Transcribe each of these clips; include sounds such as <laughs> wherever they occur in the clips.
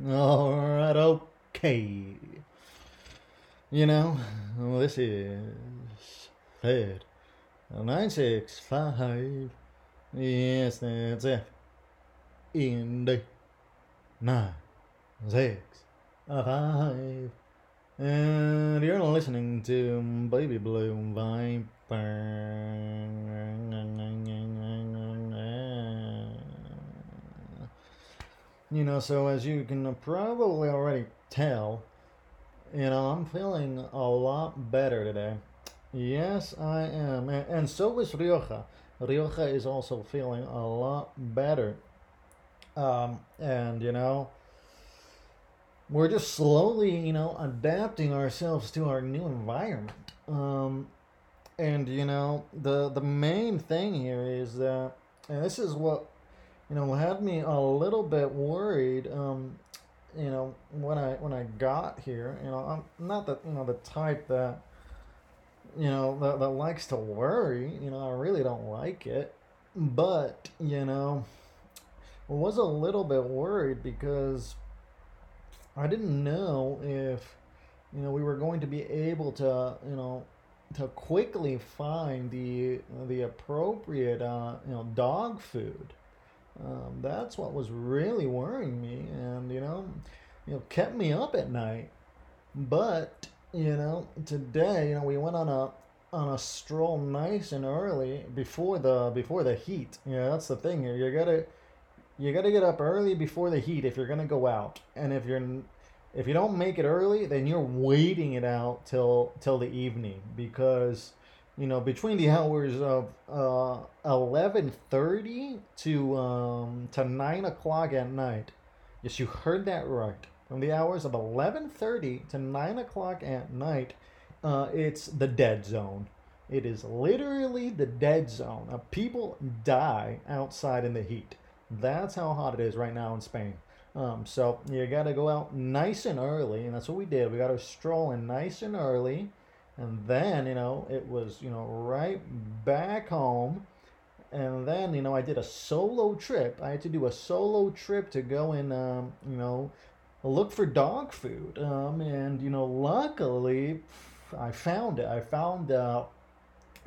Alright, okay. You know, this is Fed 965. Yes, that's it. Indy 965. And you're listening to Baby Blue Viper. You know, so as you can probably already tell, you know, I'm feeling a lot better today. Yes, I am. And, and so is Rioja. Rioja is also feeling a lot better. Um, and, you know, we're just slowly, you know, adapting ourselves to our new environment. Um, and, you know, the, the main thing here is that, and this is what, you know, had me a little bit worried. Um, you know, when I when I got here, you know, I'm not the you know the type that you know that, that likes to worry. You know, I really don't like it. But you know, was a little bit worried because I didn't know if you know we were going to be able to you know to quickly find the the appropriate uh, you know dog food. Um, that's what was really worrying me, and you know, you know, kept me up at night. But you know, today, you know, we went on a on a stroll nice and early before the before the heat. Know, that's the thing here. You gotta you gotta get up early before the heat if you're gonna go out, and if you're if you don't make it early, then you're waiting it out till till the evening because you know between the hours of uh, eleven thirty to um, to nine o'clock at night. Yes, you heard that right. From the hours of eleven thirty to nine o'clock at night, uh, it's the dead zone. It is literally the dead zone. Uh, people die outside in the heat. That's how hot it is right now in Spain. Um, so you got to go out nice and early, and that's what we did. We got to stroll in nice and early, and then you know it was you know right back home, and then you know I did a solo trip. I had to do a solo trip to go and um, you know look for dog food, um, and you know luckily I found it. I found uh,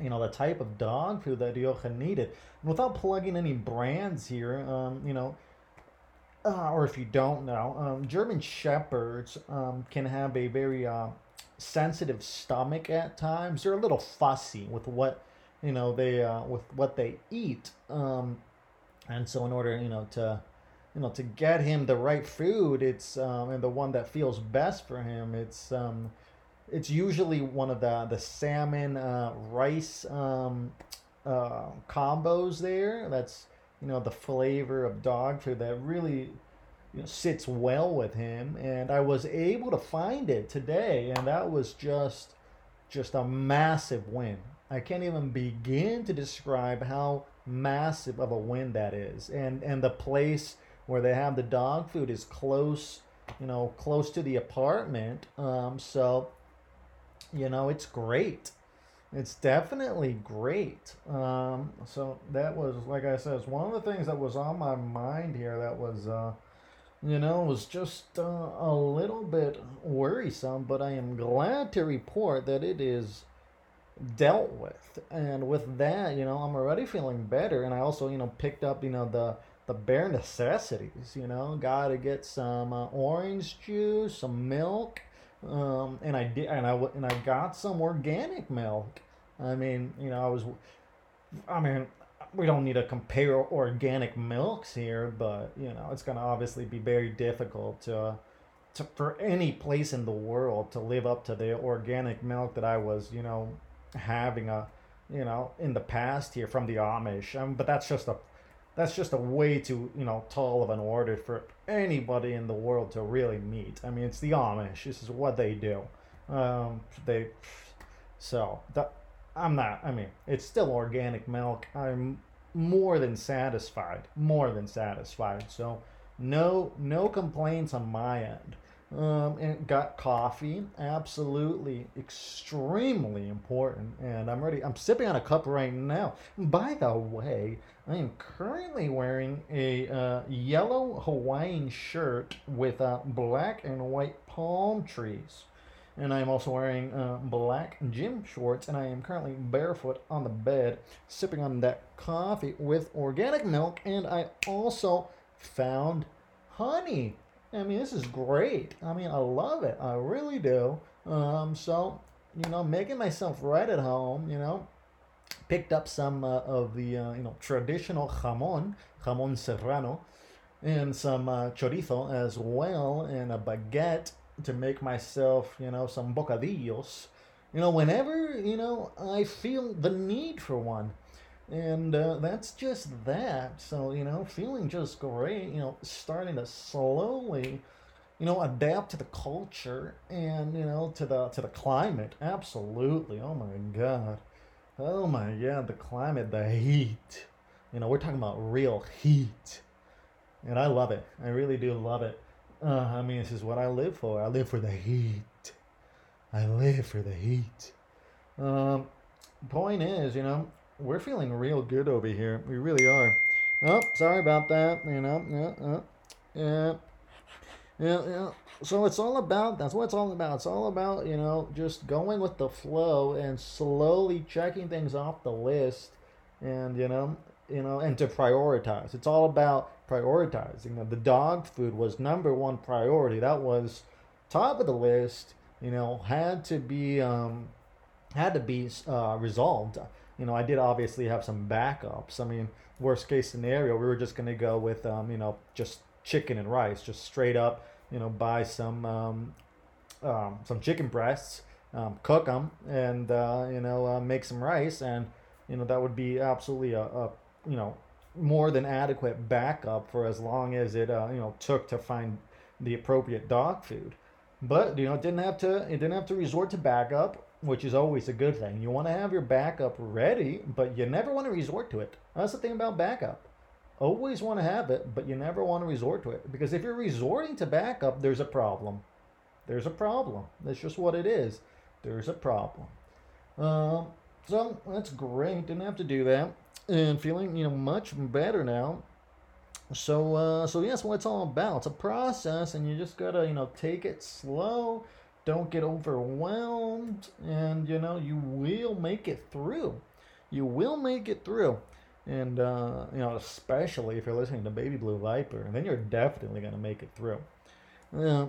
you know the type of dog food that Rioja needed. Without plugging any brands here, um, you know uh, or if you don't know, um, German Shepherds um, can have a very uh, sensitive stomach at times. They're a little fussy with what you know they uh, with what they eat, um, and so in order you know to you know to get him the right food, it's um, and the one that feels best for him. It's um, it's usually one of the the salmon uh, rice um, uh, combos there. That's you know the flavor of dog food that really you know, sits well with him and i was able to find it today and that was just just a massive win i can't even begin to describe how massive of a win that is and and the place where they have the dog food is close you know close to the apartment um so you know it's great it's definitely great. Um, so that was, like I said, it's one of the things that was on my mind here. That was, uh, you know, was just uh, a little bit worrisome. But I am glad to report that it is dealt with, and with that, you know, I'm already feeling better. And I also, you know, picked up, you know, the the bare necessities. You know, got to get some uh, orange juice, some milk. Um, and I did, and I and I got some organic milk. I mean, you know, I was, I mean, we don't need to compare organic milks here, but you know, it's gonna obviously be very difficult to, to for any place in the world to live up to the organic milk that I was, you know, having a, you know, in the past here from the Amish. Um, but that's just a, that's just a way too, you know, tall of an order for anybody in the world to really meet. I mean, it's the Amish. This is what they do. Um, they, so that I'm not. I mean, it's still organic milk. I'm more than satisfied. More than satisfied. So, no, no complaints on my end. Um, and got coffee, absolutely extremely important. And I'm ready. I'm sipping on a cup right now. By the way, I am currently wearing a uh, yellow Hawaiian shirt with uh, black and white palm trees. And I am also wearing uh, black gym shorts, and I am currently barefoot on the bed, sipping on that coffee with organic milk. And I also found honey I mean, this is great. I mean, I love it. I really do. Um, so, you know, making myself right at home, you know, picked up some uh, of the, uh, you know, traditional jamon, jamon serrano, and some uh, chorizo as well, and a baguette to make myself, you know, some bocadillos. You know, whenever, you know, I feel the need for one. And uh, that's just that. So, you know, feeling just great, you know, starting to slowly, you know, adapt to the culture and, you know, to the to the climate. Absolutely. Oh my god. Oh my god, the climate, the heat. You know, we're talking about real heat. And I love it. I really do love it. Uh, I mean, this is what I live for. I live for the heat. I live for the heat. Um, point is, you know, we're feeling real good over here. We really are. Oh, sorry about that. You know, yeah, yeah, yeah, yeah. So it's all about. That's what it's all about. It's all about you know just going with the flow and slowly checking things off the list, and you know, you know, and to prioritize. It's all about prioritizing. The dog food was number one priority. That was top of the list. You know, had to be um, had to be uh, resolved you know, I did obviously have some backups. I mean, worst case scenario, we were just to go with, um, you know, just chicken and rice, just straight up, you know, buy some um, um, some chicken breasts, um, cook them, and uh, you know, uh, make some rice, and you know that would be absolutely a, a you know more than adequate backup for as long as it uh, you know took to find the appropriate dog food. But you know, it didn't have to. It didn't have to resort to backup which is always a good thing. You want to have your backup ready, but you never want to resort to it. That's the thing about backup. Always want to have it, but you never want to resort to it. Because if you're resorting to backup, there's a problem. There's a problem. That's just what it is. There's a problem. Uh, so that's great. Didn't have to do that. And feeling, you know, much better now. So, uh, so yes, what it's all about. It's a process, and you just gotta, you know, take it slow don't get overwhelmed and you know you will make it through you will make it through and uh, you know especially if you're listening to baby blue viper then you're definitely to make it through uh,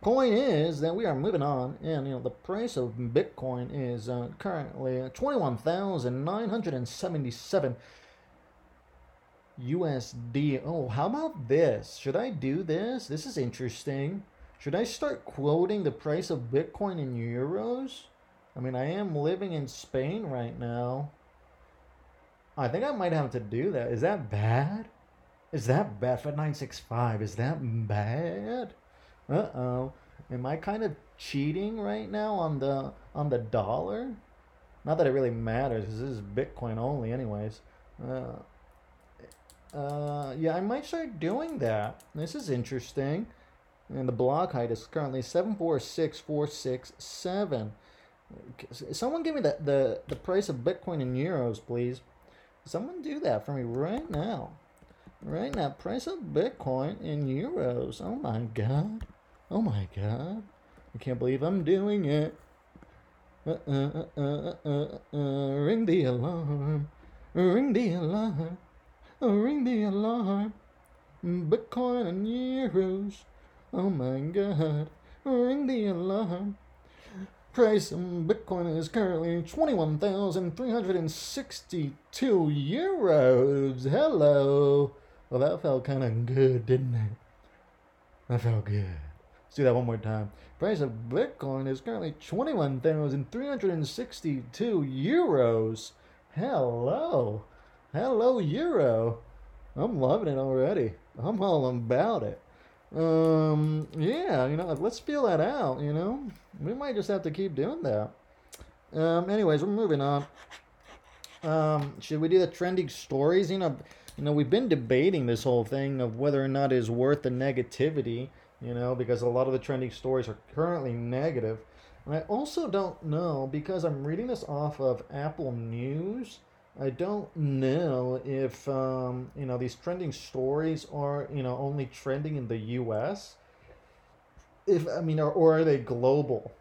point is that we are moving on and you know the price of bitcoin is uh, currently 21977 usd oh how about this should i do this this is interesting should I start quoting the price of Bitcoin in euros? I mean, I am living in Spain right now. I think I might have to do that. Is that bad? Is that bad? For 965, is that bad? Uh oh. Am I kind of cheating right now on the on the dollar? Not that it really matters, because this is Bitcoin only, anyways. Uh, uh, yeah, I might start doing that. This is interesting. And the block height is currently 746467. Someone give me the, the, the price of Bitcoin in euros, please. Someone do that for me right now. Right now, price of Bitcoin in euros. Oh my god. Oh my god. I can't believe I'm doing it. Uh, uh, uh, uh, uh, ring the alarm. Ring the alarm. Ring the alarm. Bitcoin and euros. Oh my god, ring the alarm. Price of Bitcoin is currently 21,362 euros. Hello. Well, that felt kind of good, didn't it? That felt good. Let's do that one more time. Price of Bitcoin is currently 21,362 euros. Hello. Hello, Euro. I'm loving it already. I'm all about it. Um, yeah, you know, let's feel that out, you know? We might just have to keep doing that. Um, anyways, we're moving on. Um, should we do the trending stories? You know, you know, we've been debating this whole thing of whether or not it's worth the negativity. You know, because a lot of the trending stories are currently negative. And I also don't know because I'm reading this off of Apple News. I don't know if um, you know these trending stories are you know only trending in the U.S. If I mean, or, or are they global?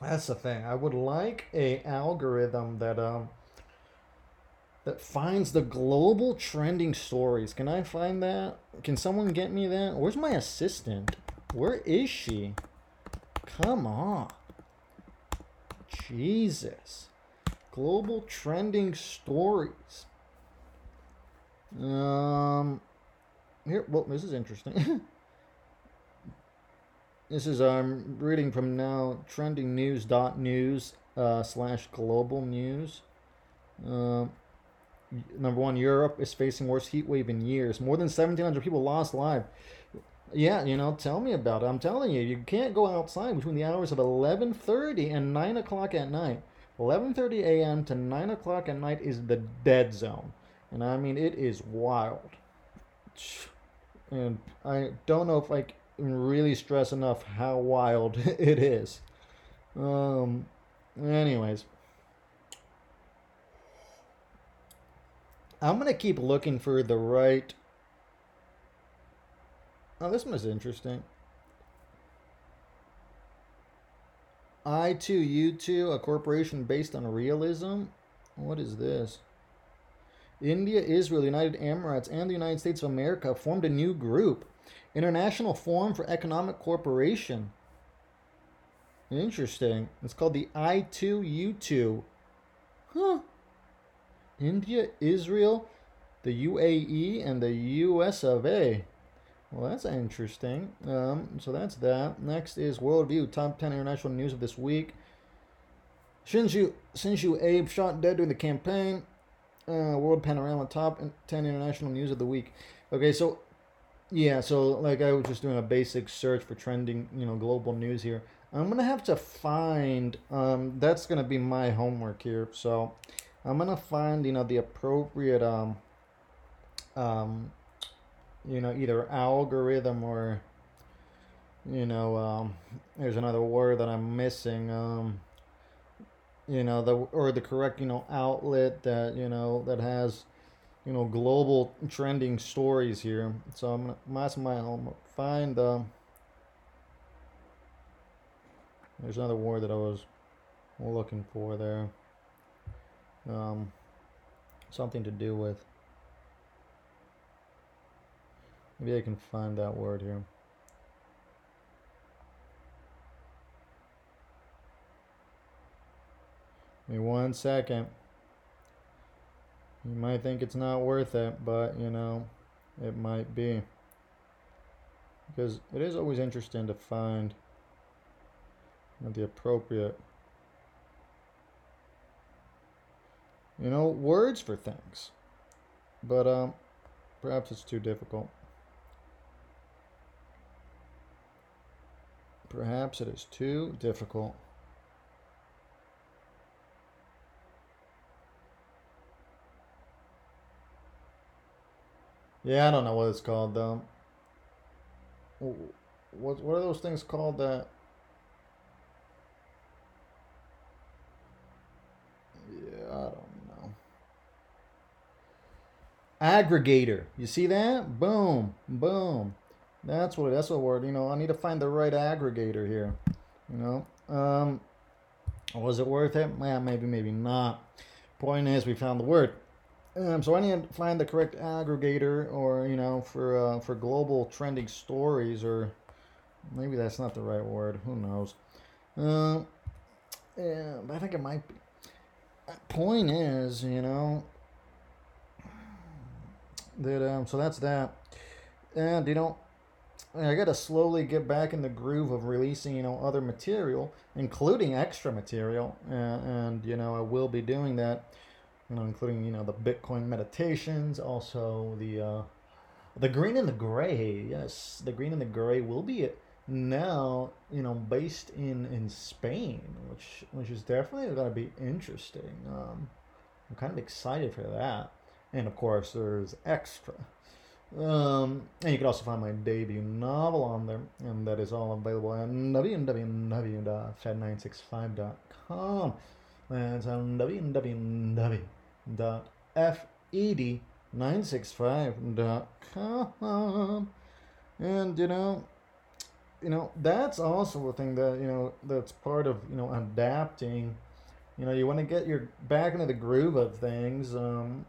That's the thing. I would like a algorithm that um that finds the global trending stories. Can I find that? Can someone get me that? Where's my assistant? Where is she? Come on. Jesus. Global trending stories. Um here well this is interesting. <laughs> this is I'm reading from now trendingnews.news uh, slash global news. Um number one, Europe is facing worst heat wave in years. More than 1,700 people lost life. Yeah, you know, tell me about it. I'm telling you, you can't go outside between the hours of 11:30 and 9 o'clock at night. 11:30 a.m. to 9 o'clock at night is the dead zone, and I mean it is wild. <sighs> And I don't know if I can really stress enough how wild <laughs> it is. Um, anyways, I'm gonna keep looking for the right. Oh, this one is interesting. I2U2, a corporation based on realism. What is this? India, Israel, United Emirates, and the United States of America formed a new group, International Forum for Economic Cooperation. Interesting. It's called the I2U2. Huh. India, Israel, the UAE, and the US of A. Well, that's interesting. Um, so that's that. Next is Worldview, top 10 international news of this week. Shinzo, Shinzo Abe shot dead during the campaign. Uh, World Panorama, top 10 international news of the week. Okay, so yeah, so like I was just doing a basic search for trending, you know, global news here. I'm gonna have to find. Um, that's gonna be my homework here. So I'm gonna find you know the appropriate um um you know either algorithm or you know um there's another word that I'm missing um you know the or the correct you know outlet that you know that has you know global trending stories here. So i'm gonna that's my home find um there's another word that i was looking for there um, something to do with. Maybe I can find that word here. Give me one second. You might think it's not worth it, but you know, it might be. Because it is always interesting to find the appropriate you know, words for things. But um, perhaps it's too difficult. Perhaps it is too difficult. Yeah, I don't know what it's called though. What what are those things called that aggregator. You see that? Boom, boom. That's what that's what word. You know, I need to find the right aggregator here. You know, um, was it worth it? Yeah, maybe, maybe not. Point is, we found the word. Um, so I need to find the correct aggregator, or you know, for uh, for global trending stories, or maybe that's not the right word. Who knows? Uh, yeah, I think it might be. Point is, you know, that um, so that's that. And you know, I got to slowly get back in the groove of releasing, you know, other material, including extra material, and, and you know, I will be doing that, you know, including you know the Bitcoin meditations, also the uh, the green and the gray. Yes, the green and the gray will be it now, you know, based in in Spain, which which is definitely going to be interesting. Um, I'm kind of excited for that and of course there's extra Um, and you can also find my debut novel on there, and that is all available at www.fed965.com. That's on www.fed965.com. And you know, you know that's also a thing that you know that's part of you know adapting. You know, you want to get your back into the groove of things. Um,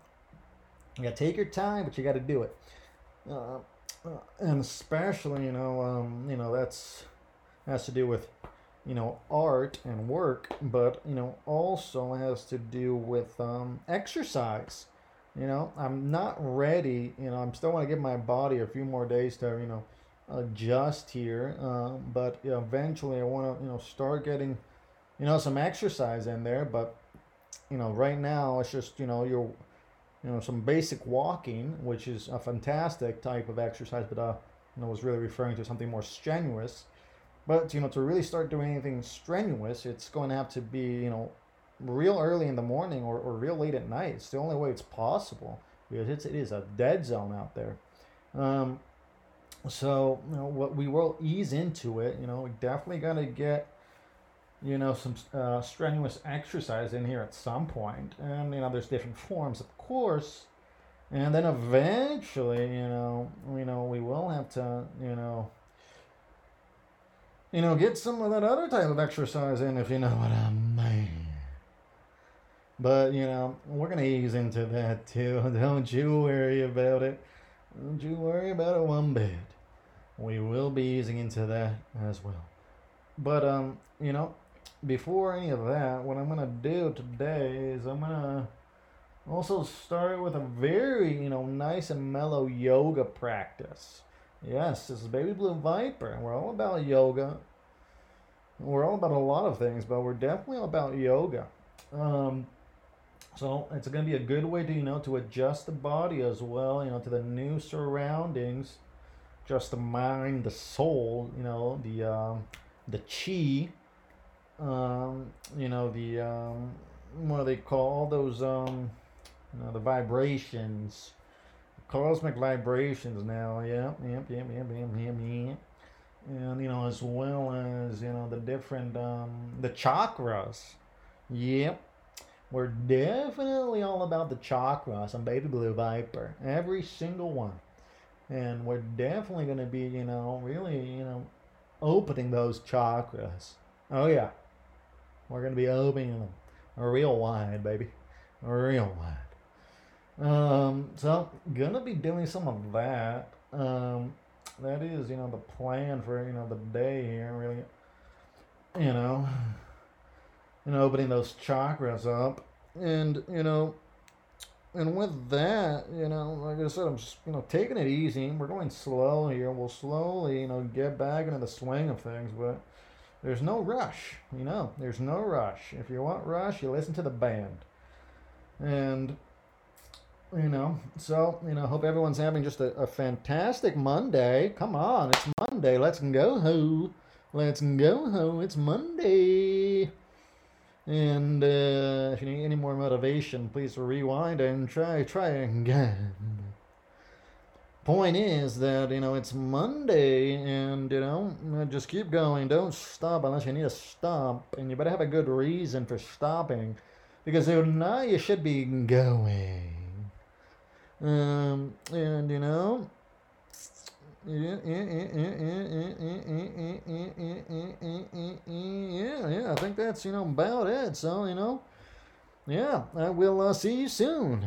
you gotta take your time, but you gotta do it. Uh, uh, and especially, you know, um, you know that's has to do with you know art and work, but you know also has to do with um, exercise. You know, I'm not ready. You know, I'm still want to give my body a few more days to you know adjust here, uh, but you know, eventually I want to you know start getting you know some exercise in there. But you know, right now it's just you know you're you know, some basic walking, which is a fantastic type of exercise, but uh, you know, was really referring to something more strenuous. But you know, to really start doing anything strenuous, it's going to have to be you know, real early in the morning or, or real late at night. It's the only way it's possible because it's it is a dead zone out there. Um, so you know, what we will ease into it. You know, we definitely got to get you know some uh, strenuous exercise in here at some point and you know there's different <laughs> forms of course. And then eventually you know you know we will have to you know you know get some of that other type of exercise in if you know what i mean. But you know we're gonna ease into that too. <laughs> Don't you worry about it. Don't you worry about it one bit we will be easing into that as well. But um you know before any of that, what I'm gonna do today is I'm gonna also start with a very, you know, nice and mellow yoga practice. Yes, this is Baby Blue Viper, and we're all about yoga. We're all about a lot of things, but we're definitely all about yoga. Um, so it's gonna be a good way to, you know, to adjust the body as well, you know, to the new surroundings, just the mind, the soul, you know, the um, the chi um, you know the um, what do they call all those um, know the vibrations, cosmic vibrations now. Yep, yep, yep, yep, yep, yep, yep. And you know as well as you know the different um, the chakras. Yep. We're definitely all about the chakras on Baby Blue Viper. Every single one. And we're definitely going to be, you know, really, you know, opening those chakras. Oh, yeah. We're going to be opening them real wide, baby. Real wide. Um, so, gonna be doing some of that. Um, that is, you know, the plan for, you know, the day here, really. You know, you know, opening those chakras up. And, you know, and with that, you know, like I said, I'm just, you know, taking it easy. We're going slow here. We'll slowly, you know, get back into the swing of things, but there's no rush, you know. There's no rush. If you want rush, you listen to the band. And you know, so you know, hope everyone's having just a, a fantastic Monday. Come on, it's Monday. Let's go ho. Let's go ho. It's Monday. And uh, if you need any more motivation, please rewind and try try again point is that you know it's Monday, and you know just keep going. Don't stop unless you need to stop, and you better have a good reason for stopping, because now you should be going. Um, and you know. Yeah, yeah, I think that's, you know, about it. So, you know, yeah, I will uh, see you soon.